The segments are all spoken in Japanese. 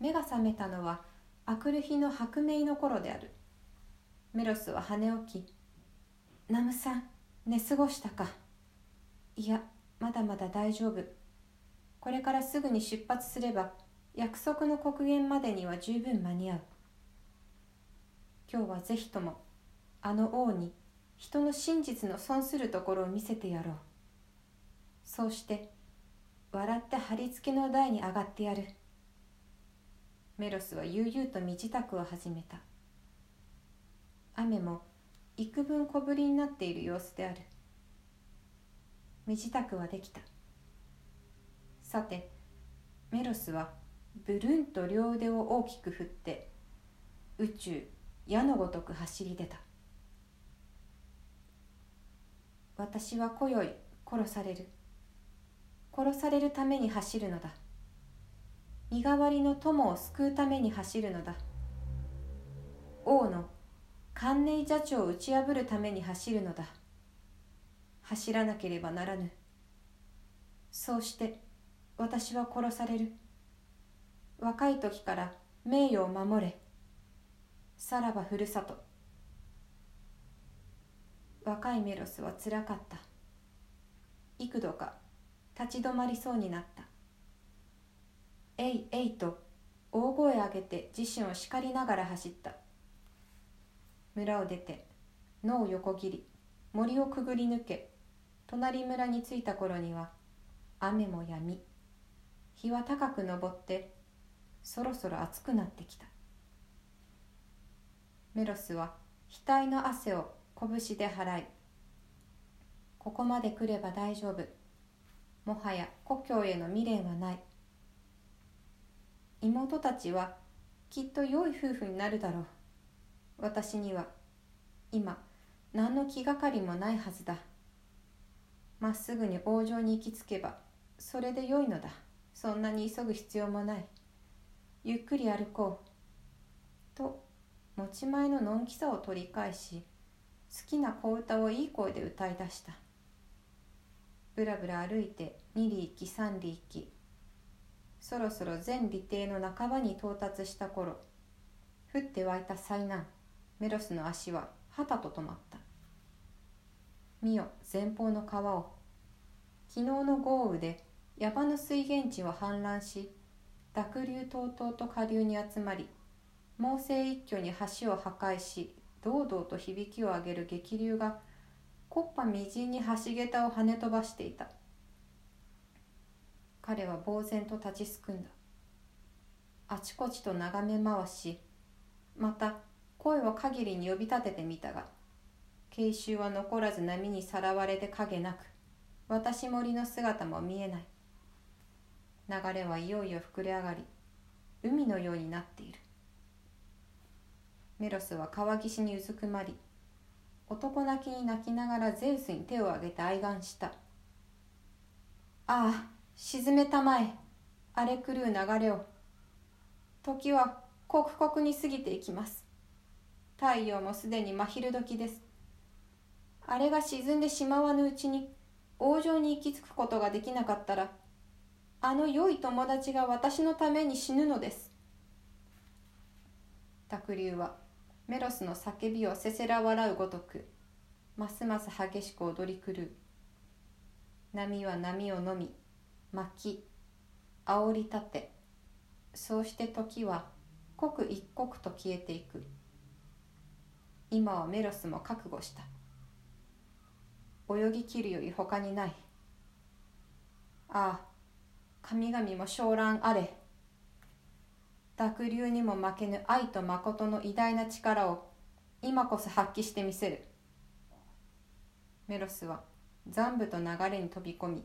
目が覚めたのはあくる日の白明の頃である。メロスは跳ね起き「ナムさん寝過ごしたか?」いやまだまだ大丈夫。これからすぐに出発すれば約束の刻限までには十分間に合う。今日はぜひともあの王に人の真実の損するところを見せてやろう。そうして笑って貼り付けの台に上がってやる。メロスは悠々と身支度を始めた。雨も幾分小降りになっている様子である。身支度はできた。さてメロスはブルンと両腕を大きく振って宇宙矢のごとく走り出た。私は今宵殺される。殺されるために走るのだ。身代わりの友を救うために走るのだ。王の関寧邪長を打ち破るために走るのだ。走らなければならぬ。そうして私は殺される。若い時から名誉を守れ。さらばふるさと。若いメロスはつらかった。幾度か立ち止まりそうになった「えいえい」と大声上げて自身を叱りながら走った。村を出て野を横切り森をくぐり抜け隣村に着いた頃には雨もやみ日は高く昇ってそろそろ暑くなってきた。メロスは額の汗を拳で払いここまで来れば大丈夫。もはや故郷への未練はない。妹たちはきっと良い夫婦になるだろう。私には今何の気がかりもないはずだ。まっすぐに王城に行き着けばそれでよいのだ。そんなに急ぐ必要もない。ゆっくり歩こう。と持ち前ののんきさを取り返し好きな小唄をいい声で歌い出した。ぶらぶら歩いて二里行き三里行き。そろそろ全利邸の半ばに到達した頃降って湧いた災難メロスの足ははたと止まった。見よ前方の川を。昨日の豪雨で山の水源地は氾濫し濁流とうとうと下流に集まり猛省一挙に橋を破壊し堂々と響きを上げる激流が木っ端みじんに橋桁を跳ね飛ばしていた。彼は呆然と立ちすくんだ。あちこちと眺め回しまた声を限りに呼び立ててみたが慶州は残らず波にさらわれて影なく私森の姿も見えない。流れはいよいよ膨れ上がり海のようになっている。メロスは川岸にうずくまり男泣きに泣きながらゼウスに手を挙げて哀願した「ああ沈めたまえ荒れ狂う流れを時は刻々に過ぎていきます。太陽もすでに真昼時です。あれが沈んでしまわぬうちに王城に行き着くことができなかったらあの良い友達が私のために死ぬのです。濁流はメロスの叫びをせせら笑うごとくますます激しく踊り狂う。波は波をのみ巻き煽り立て。そうして時は刻一刻と消えていく。今はメロスも覚悟した。泳ぎきるより他にない。ああ神々も昇乱あれ。濁流にも負けぬ愛と誠の偉大な力を今こそ発揮してみせる。メロスは残部と流れに飛び込み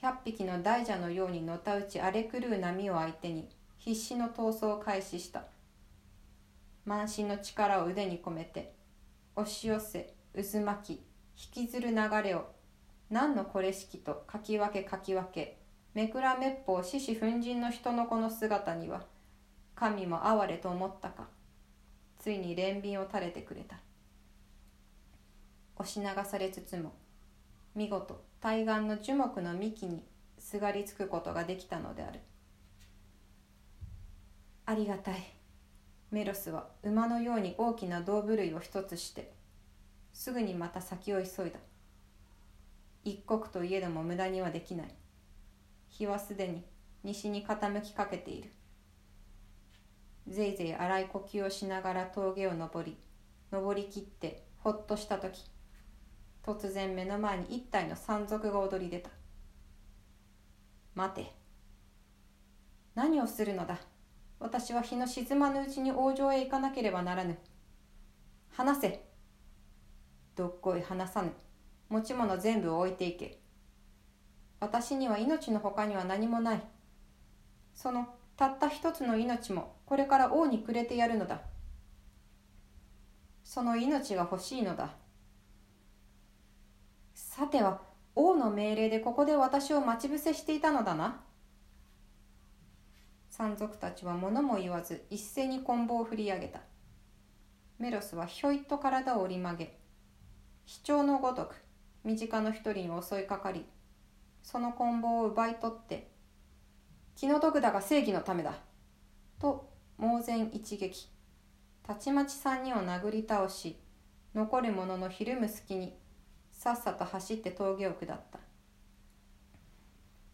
百匹の大蛇のようにのたうち荒れ狂う波を相手に必死の闘争を開始した。満身の力を腕に込めて押し寄せ渦巻き引きずる流れを何のこれしきとかき分けかき分けめくらめっぽう獅子奮陣の人の子の姿には神も哀れと思ったかついに憐憫を垂れてくれた。押し流されつつも見事対岸の樹木の幹にすがりつくことができたのである。ありがたい。メロスは馬のように大きな胴振るいを一つしてすぐにまた先を急いだ。一刻といえども無駄にはできない。日はすでに西に傾きかけている。ぜいぜい荒い呼吸をしながら峠を登り登りきってほっとした時突然目の前に一体の山賊が踊り出た。待て。何をするのだ。私は日の沈まぬうちに王城へ行かなければならぬ。話せ。どっこい話さぬ。持ち物全部置いていけ。私には命の他には何もない。そのたった一つの命もこれから王にくれてやるのだ。その命が欲しいのだ。さては王の命令でここで私を待ち伏せしていたのだな。山賊たちは物も言わず一斉に棍棒を振り上げた。メロスはひょいっと体を折り曲げ飛鳥のごとく身近の一人に襲いかかりその棍棒を奪い取って気の毒だが正義のためだと猛然一撃。たちまち三人を殴り倒し残る者のひるむ隙にさっさと走って峠を下った。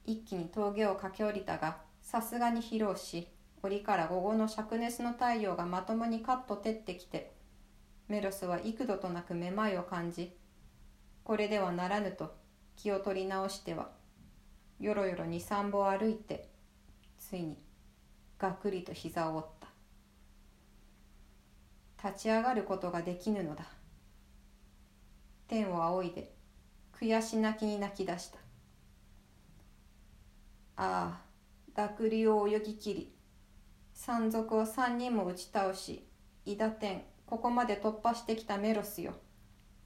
一気に峠を駆け下りたがさすがに疲労し檻から午後の灼熱の太陽がまともにカッと照ってきてメロスは幾度となくめまいを感じこれではならぬと気を取り直してはよろよろ二三歩歩いてついにがっくりと膝を折った。立ち上がることができぬのだ。天を仰いで悔し泣きに泣き出した。ああ濁流を泳ぎ切り山賊を三人も打ち倒し伊田天ここまで突破してきたメロスよ。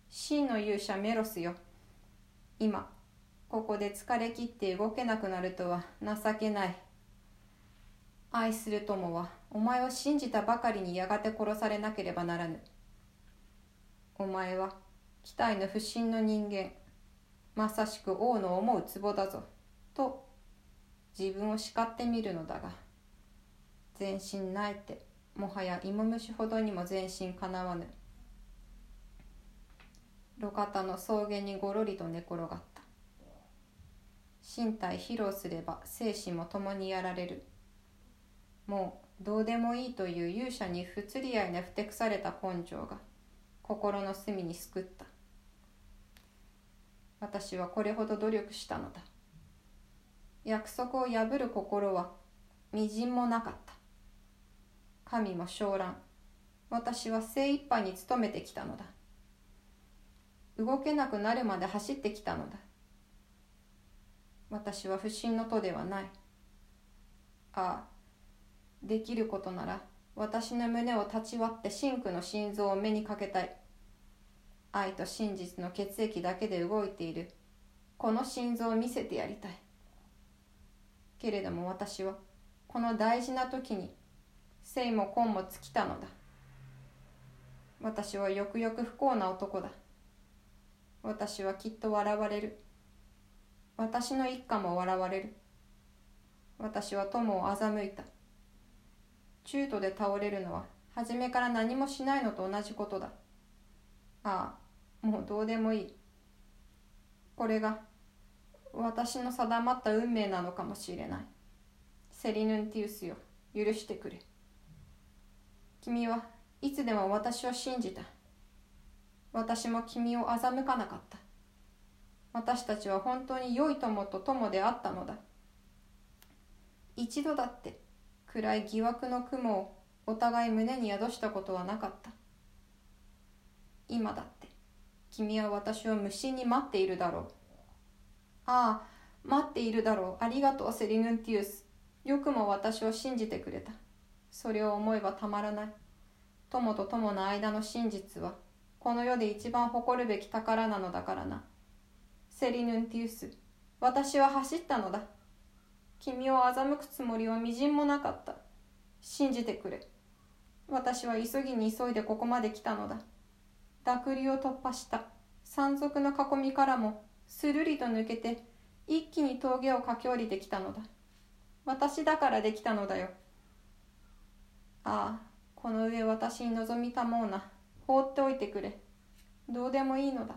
真の勇者メロスよ。今ここで疲れ切って動けなくなるとは情けない。愛する友はお前を信じたばかりにやがて殺されなければならぬ。お前は期待の不審の人間まさしく王の思う壺だぞと自分を叱ってみるのだが全身なえてもはや芋虫ほどにも全身かなわぬ。路肩の草原にごろりと寝転がった。身体披露すれば精神も共にやられる。もうどうでもいいという勇者に不釣り合いなふてくされた根性が心の隅に救った。私はこれほど努力したのだ。約束を破る心はみじんもなかった。神も昇乱。私は精一杯に努めてきたのだ。動けなくなるまで走ってきたのだ。私は不審の徒ではない。ああできることなら私の胸を立ち割って真紅の心臓を目にかけたい。愛と真実の血液だけで動いている。この心臓を見せてやりたい。けれども私はこの大事な時に生も根も尽きたのだ。私はよくよく不幸な男だ。私はきっと笑われる。私の一家も笑われる。私は友を欺いた。中途で倒れるのは初めから何もしないのと同じことだ。ああもうどうでもいい。これが私の定まった運命なのかもしれない。セリヌンティウスよ。許してくれ。君はいつでも私を信じた。私も君を欺かなかった。私たちは本当に良い友と友であったのだ。一度だって暗い疑惑の雲をお互い胸に宿したことはなかった。今だって君は私を無心に待っているだろう。ああ待っているだろう。ありがとうセリヌンティウス。よくも私を信じてくれた。それを思えばたまらない。友と友の間の真実はこの世で一番誇るべき宝なのだからな。セリヌンティウス私は走ったのだ。君を欺くつもりはみじんもなかった。信じてくれ。私は急ぎに急いでここまで来たのだ。濁流を突破した。山賊の囲みからもするりと抜けて一気に峠を駆け下りてきたのだ。私だからできたのだよ。ああこの上私に望みたもうな。放っておいてくれ。どうでもいいのだ。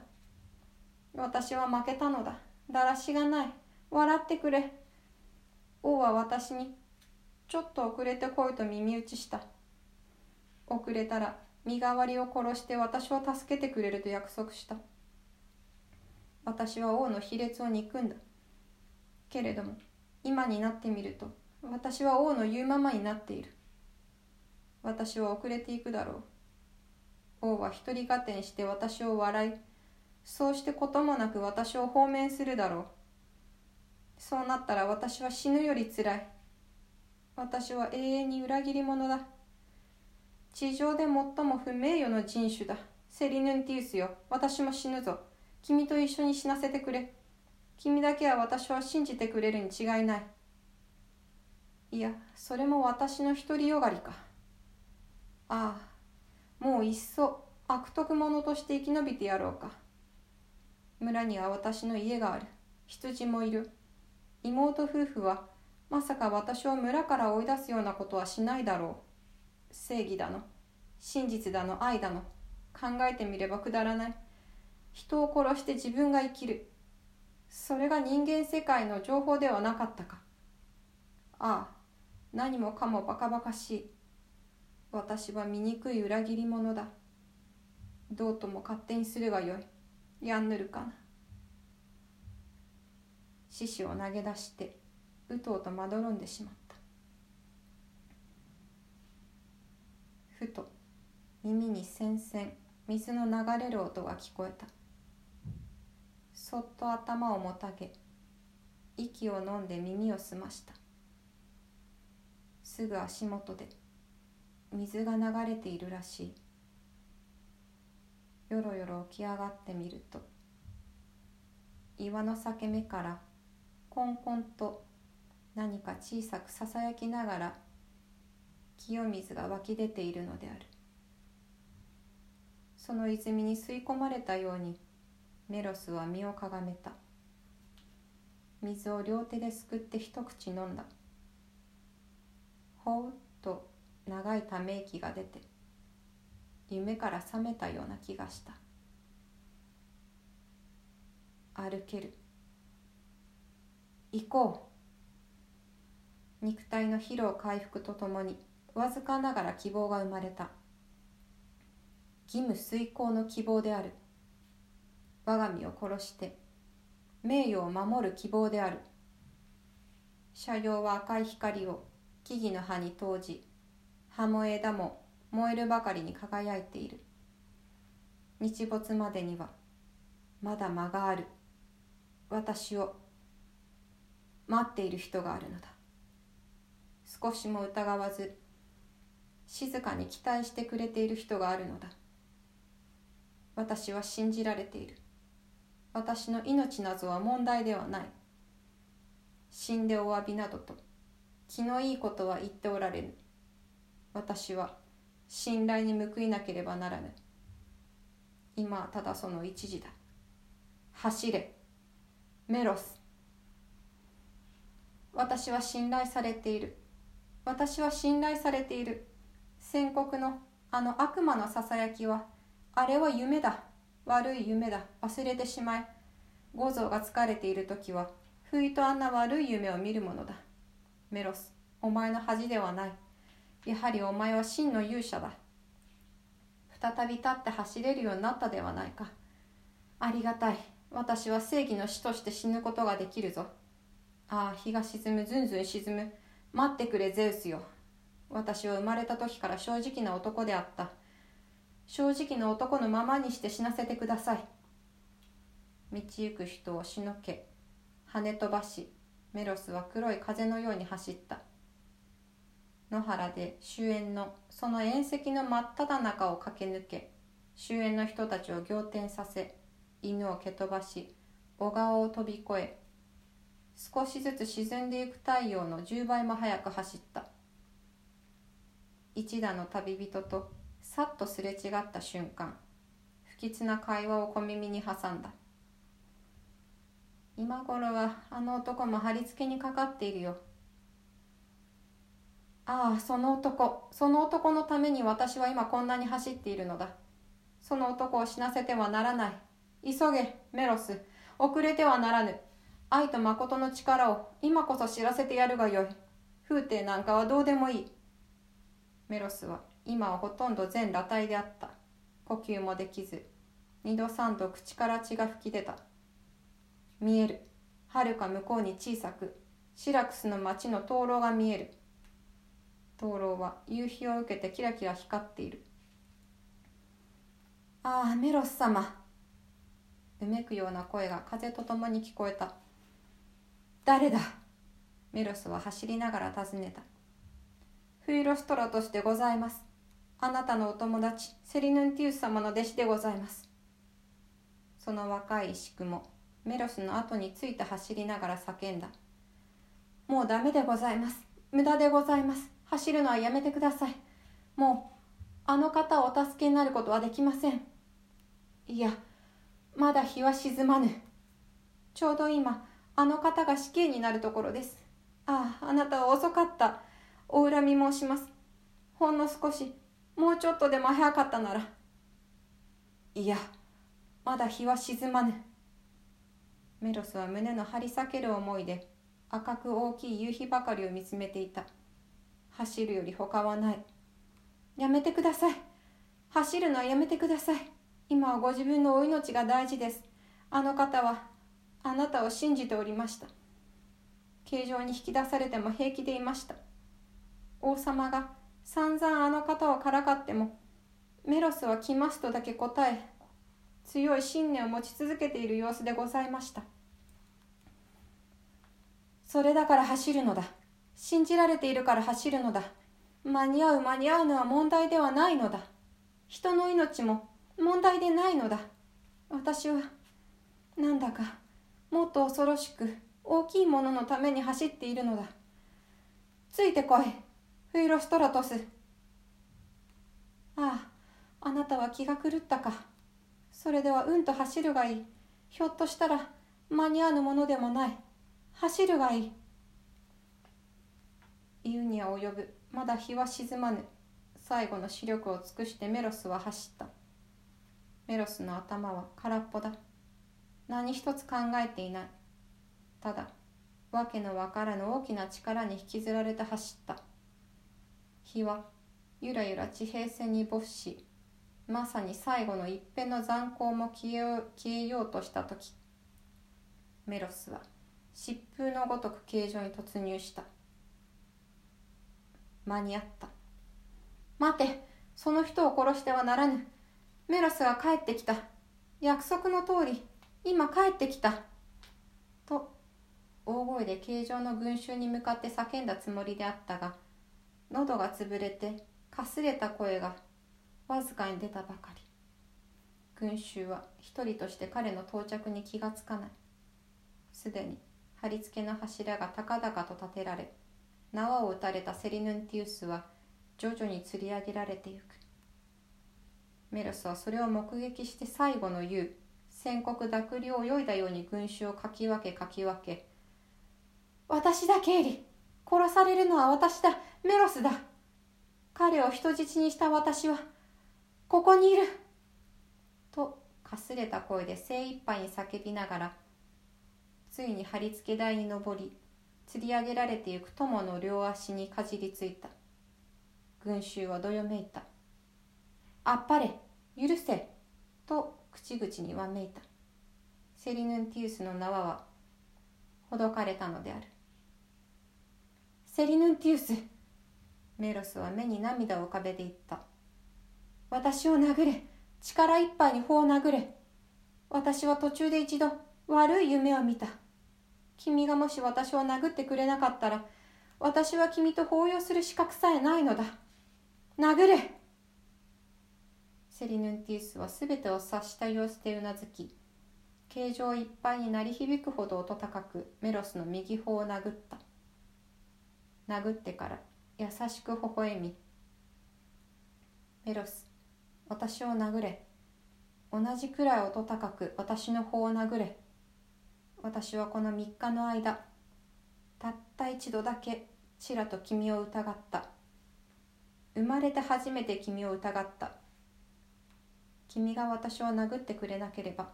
私は負けたのだ。だらしがない。笑ってくれ。王は私にちょっと遅れてこいと耳打ちした。遅れたら身代わりを殺して私を助けてくれると約束した。私は王の卑劣を憎んだ。けれども今になってみると私は王の言うままになっている。私は遅れていくだろう。王は一人勝手にして私を笑いそうしてこともなく私を放免するだろう。そうなったら私は死ぬよりつらい。私は永遠に裏切り者だ。地上で最も不名誉の人種だ。セリヌンティウスよ。私も死ぬぞ。君と一緒に死なせてくれ。君だけは私を信じてくれるに違いない。いやそれも私の独りよがりか。ああもういっそ悪徳者として生き延びてやろうか。村には私の家がある。羊もいる。妹夫婦はまさか私を村から追い出すようなことはしないだろう。正義だの真実だの愛だの考えてみればくだらない。人を殺して自分が生きる。それが人間世界の情報ではなかったか。ああ何もかもバカバカしい。私は醜い裏切り者だ。どうとも勝手にするがよい。やんぬるかな。獅子を投げ出してうとうとまどろんでしまったふと耳にせんせん。水の流れる音が聞こえた。そっと頭をもたげ息を飲んで耳を澄ました。すぐ足元で水が流れているらしい。よろよろ起き上がってみると岩の裂け目からコンコンと何か小さくささやきながら清水が湧き出ているのである。その泉に吸い込まれたようにメロスは身をかがめた。水を両手ですくって一口飲んだ。ほうっと長いため息が出て夢から覚めたような気がした。歩ける。行こう。肉体の疲労回復とともにわずかながら希望が生まれた。義務遂行の希望である。我が身を殺して名誉を守る希望である。車両は赤い光を木々の葉に投じ葉も枝も燃えるばかりに輝いている。日没までにはまだ間がある。私を待っている人があるのだ。少しも疑わず静かに期待してくれている人があるのだ。私は信じられている。私の命などは問題ではない。死んでお詫びなどと気のいいことは言っておられぬ。私は信頼に報いなければならぬ。今はただその一時だ。走れ。メロス。私は信頼されている。私は信頼されている。宣告のあの悪魔のささやきはあれは夢だ。悪い夢だ。忘れてしまえ。五臓が疲れている時は不意とあんな悪い夢を見るものだ。メロスお前の恥ではない。やはりお前は真の勇者だ。再び立って走れるようになったではないか。ありがたい。私は正義の死として死ぬことができるぞ。ああ日が沈む。ずんずん沈む。待ってくれゼウスよ。私は生まれた時から正直な男であった。正直な男のままにして死なせてください。道行く人をしのけ。跳ね飛ばし。メロスは黒い風のように走った。野原で終焉のその縁石の真っ只中を駆け抜け終焉の人たちを仰天させ犬を蹴飛ばし小川を飛び越え少しずつ沈んでいく太陽の10倍も速く走った。一打の旅人とさっとすれ違った瞬間不吉な会話を小耳に挟んだ。今頃はあの男も貼り付けにかかっているよ。ああその男。その男のために私は今こんなに走っているのだ。その男を死なせてはならない。急げメロス。遅れてはならぬ。愛と誠の力を今こそ知らせてやるがよい。風景なんかはどうでもいい。メロスは今はほとんど全裸体であった。呼吸もできず。二度三度口から血が噴き出た。見える。はるか向こうに小さく。シラクスの町の灯籠が見える。灯籠は夕日を受けてキラキラ光っている。ああメロス様。うめくような声が風とともに聞こえた。誰だ。メロスは走りながら尋ねた。フイロストラトスでございます。あなたのお友達セリヌンティウス様の弟子でございます。その若い石もメロスの後について走りながら叫んだ。もうダメでございます。無駄でございます。走るのはやめてください。もうあの方をお助けになることはできません。いやまだ日は沈まぬ。ちょうど今あの方が死刑になるところです。あああなたは遅かった。お恨み申します。ほんの少しもうちょっとでも早かったなら。いやまだ日は沈まぬ。メロスは胸の張り裂ける思いで赤く大きい夕日ばかりを見つめていた。走るより他はない。やめてください。走るのはやめてください。今はご自分のお命が大事です。あの方はあなたを信じておりました。形状に引き出されても平気でいました。王様が散々あの方をからかってもメロスは来ますとだけ答え強い信念を持ち続けている様子でございました。それだから走るのだ。信じられているから走るのだ。間に合う間に合うのは問題ではないのだ。人の命も問題でないのだ。私はなんだかもっと恐ろしく大きいもののために走っているのだ。ついてこい。フイロストラトス。あああなたは気が狂ったか。それではうんと走るがいい。ひょっとしたら間に合うものでもない。走るがいい。言うには及ぶ。まだ日は沈まぬ。最後の視力を尽くしてメロスは走った。メロスの頭は空っぽだ。何一つ考えていない。ただわけのわからぬ大きな力に引きずられて走った。日はゆらゆら地平線に没しまさに最後の一辺の残光も消えようとした時メロスは疾風のごとく形状に突入した。間に合った。待てその人を殺してはならぬ。メロスが帰ってきた。約束の通り今帰ってきた。と大声で形状の群衆に向かって叫んだつもりであったが喉が潰れてかすれた声がわずかに出たばかり。群衆は一人として彼の到着に気がつかない。すでに貼り付けの柱が高々と立てられ縄を打たれたセリヌンティウスは徐々に吊り上げられてゆく。メロスはそれを目撃して最後の言う宣告濁流を泳いだように群衆をかき分けかき分け私だケイリ殺されるのは私だ。メロスだ。彼を人質にした私はここにいる。とかすれた声で精一杯に叫びながらついに貼り付け台に登り吊り上げられてゆく友の両足にかじりついた。群衆はどよめいた。あっぱれ許せと口々にわめいた。セリヌンティウスの縄はほどかれたのである。セリヌンティウスメロスは目に涙を浮かべていった。私を殴れ。力いっぱいに頬を殴れ。私は途中で一度悪い夢を見た。君がもし私を殴ってくれなかったら私は君と抱擁する資格さえないのだ。殴れ。セリヌンティウスは全てを察した様子でうなずき形状いっぱいに鳴り響くほど音高くメロスの右頬を殴った。殴ってから優しく微笑み。メロス私を殴れ。同じくらい音高く私の方を殴れ。私はこの3日の間たった一度だけちらと君を疑った。生まれて初めて君を疑った。君が私を殴ってくれなければ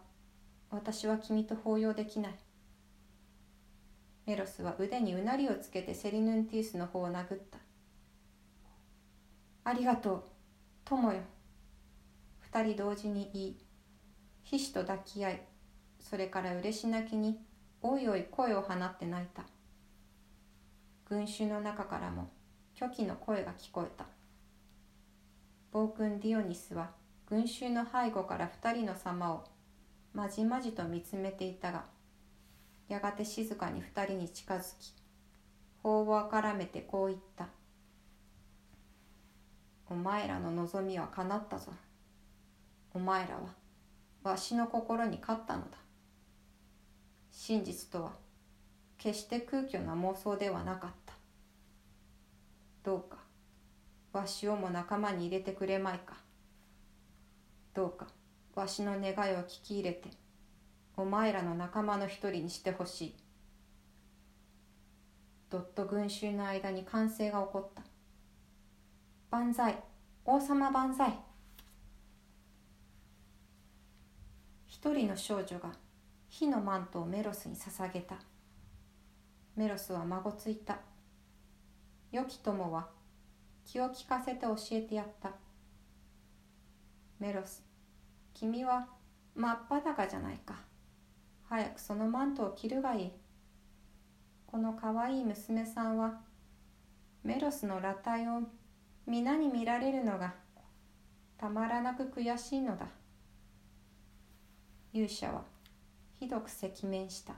私は君と抱擁できない。メロスは腕にうなりをつけてセリヌンティウスの方を殴った。ありがとう。友よ。二人同時に言い皮脂と抱き合いそれから嬉し泣きにおいおい声を放って泣いた。群衆の中からも虚偽の声が聞こえた。暴君ディオニスは群衆の背後から二人の様をまじまじと見つめていたがやがて静かに二人に近づき法をあからめてこう言った「お前らの望みは叶ったぞ。お前らはわしの心に勝ったのだ。真実とは決して空虚な妄想ではなかった。どうかわしをも仲間に入れてくれまいか。どうかわしの願いを聞き入れてお前らの仲間の一人にしてほしい。どっと群衆の間に歓声が起こった。万歳。王様万歳。一人の少女が火のマントをメロスに捧げた。メロスは孫ついた。良き友は気を利かせて教えてやった。メロス君は真っ裸じゃないか。早くそのマントを着るがいい。このかわいい娘さんはメロスの裸体を皆に見られるのがたまらなく悔しいのだ。勇者はひどく赤面した。